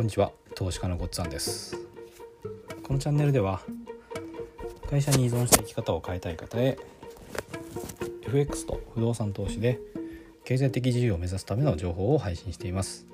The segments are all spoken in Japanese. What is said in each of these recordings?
こんにちは。投資家のごっつぁんです。このチャンネルでは会社に依存した生き方を変えたい方へ FX と不動産投資で経済的自由を目指すための情報を配信しています。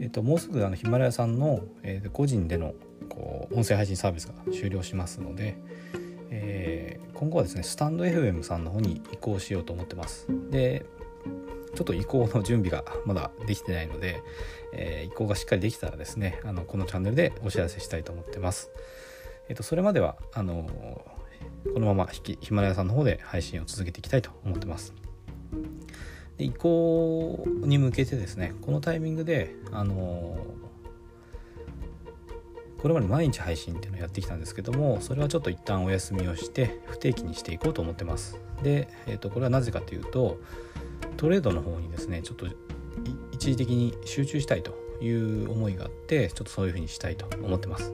えっともうすぐあのヒマラヤさんの、えー、個人でのこう音声配信サービスが終了しますので、えー、今後はですねスタンド FM さんの方に移行しようと思ってます。でちょっと移行の準備がまだできてないので、えー、移行がしっかりできたらですねあのこのチャンネルでお知らせしたいと思ってます。えっ、ー、とそれまではあのこのままヒマラヤさんの方で配信を続けていきたいと思ってます。で移行に向けてですねこのタイミングであのこれまで毎日配信っていうのをやってきたんですけどもそれはちょっと一旦お休みをして不定期にしていこうと思ってますで、えー、とこれはなぜかというとトレードの方にですねちょっと一時的に集中したいという思いがあってちょっとそういうふうにしたいと思ってます。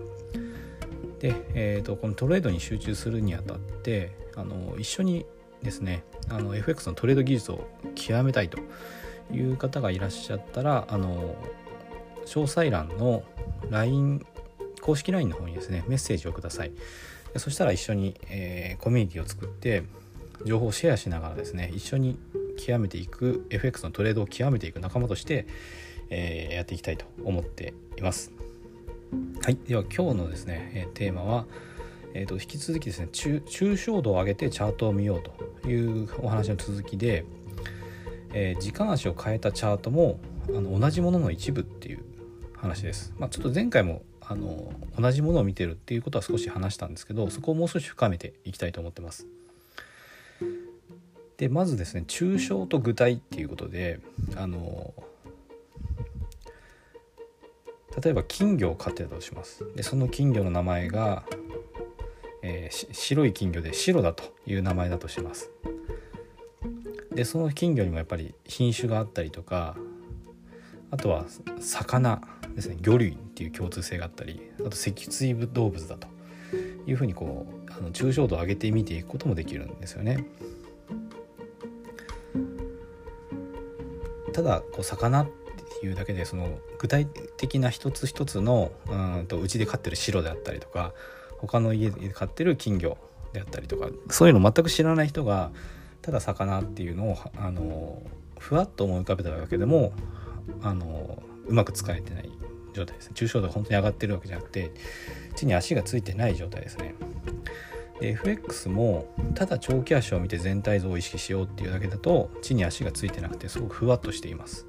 で、えーと、このトレードに集中するにあたってあの一緒にですねあの FX のトレード技術を極めたいという方がいらっしゃったらあの詳細欄の LINE 公式 LINE の方にですねメッセージをくださいそしたら一緒に、えー、コミュニティを作って情報をシェアしながらですね一緒に極めていく FX のトレードを極めていく仲間として、えー、やっていきたいと思っています。はい、では今日のですね、えー、テーマは、えーと、引き続きですね抽象度を上げてチャートを見ようというお話の続きで、えー、時間足を変えたチャートもあの同じものの一部っていう話です。まあ、ちょっと前回もあの同じものを見てるっていうことは少し話したんですけどそこをもう少し深めていきたいと思ってます。でまずですね抽象と具体っていうことであの例えば金魚を飼ってたとしますでその金魚の名前が、えー、白い金魚で白だという名前だとしますでその金魚にもやっぱり品種があったりとかあとは魚ですね魚類っていう共通性があったりあと脊椎動物だというふうにこうあの抽象度を上げて見ていくこともできるんですよね。ただこう魚っていうだけでその具体的な一つ一つのうんとうちで飼ってる白であったりとか他の家で飼ってる金魚であったりとかそういうの全く知らない人がただ魚っていうのをあのふわっと思い浮かべただけでもあのうまく使えてない状態ですね抽象度が本当に上がってるわけじゃなくて地に足がついてない状態ですね。で FX もただ長期足を見て全体像を意識しようっていうだけだと地に足がついてなくてすごくふわっとしています。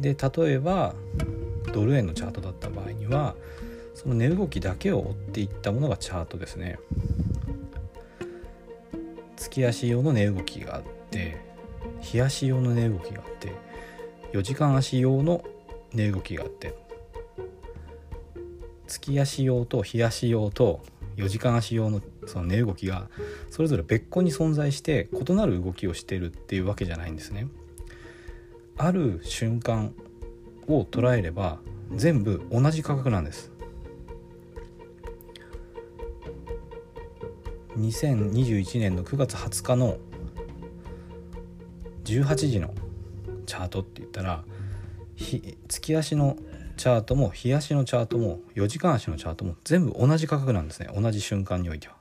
で例えばドル円のチャートだった場合にはその値動きだけを追っていったものがチャートですね。月足用の値動きがあって日足用の値動きがあって4時間足用の値動きがあって月足用と日足用と4時間足用のその値動きがそれぞれ別個に存在して異なる動きをしてるっていうわけじゃないんですね。ある瞬間を捉えれば全部同じ価格なんです。2021年の9月20日の18時のチャートって言ったら月足のチャートも日足のチャートも4時間足のチャートも全部同じ価格なんですね。同じ瞬間においては。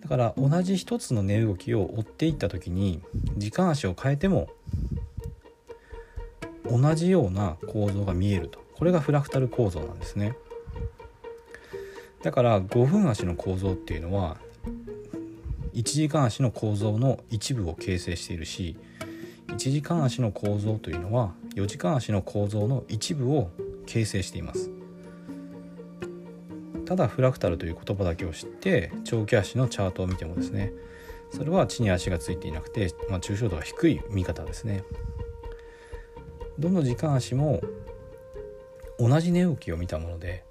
だから同じ一つの値動きを追っていった時に時間足を変えても同じような構造が見えると。これがフラクタル構造なんですね。だから5分足の構造っていうのは1時間足の構造の一部を形成しているし1時間足の構造というのは4時間足の構造の一部を形成しています。ただフラクタルという言葉だけを知って長期足のチャートを見てもですねそれは地に足がついていなくて、まあ、抽象度が低い見方ですね。どの時間足も同じ値動きを見たもので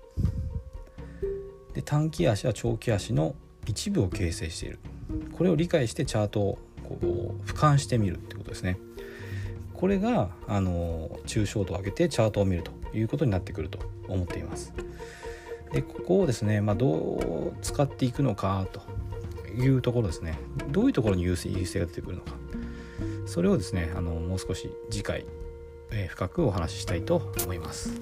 で短期足は長期足の一部を形成している。これを理解してチャートをこう俯瞰してみるってことですね。これがあの抽象度を上げてチャートを見るということになってくると思っています。でここをですね、まあ、どう使っていくのかというところですね。どういうところに優勢が出てくるのか。それをですねあのもう少し次回、えー、深くお話ししたいと思います。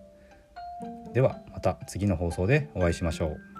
ではまた次の放送でお会いしましょう。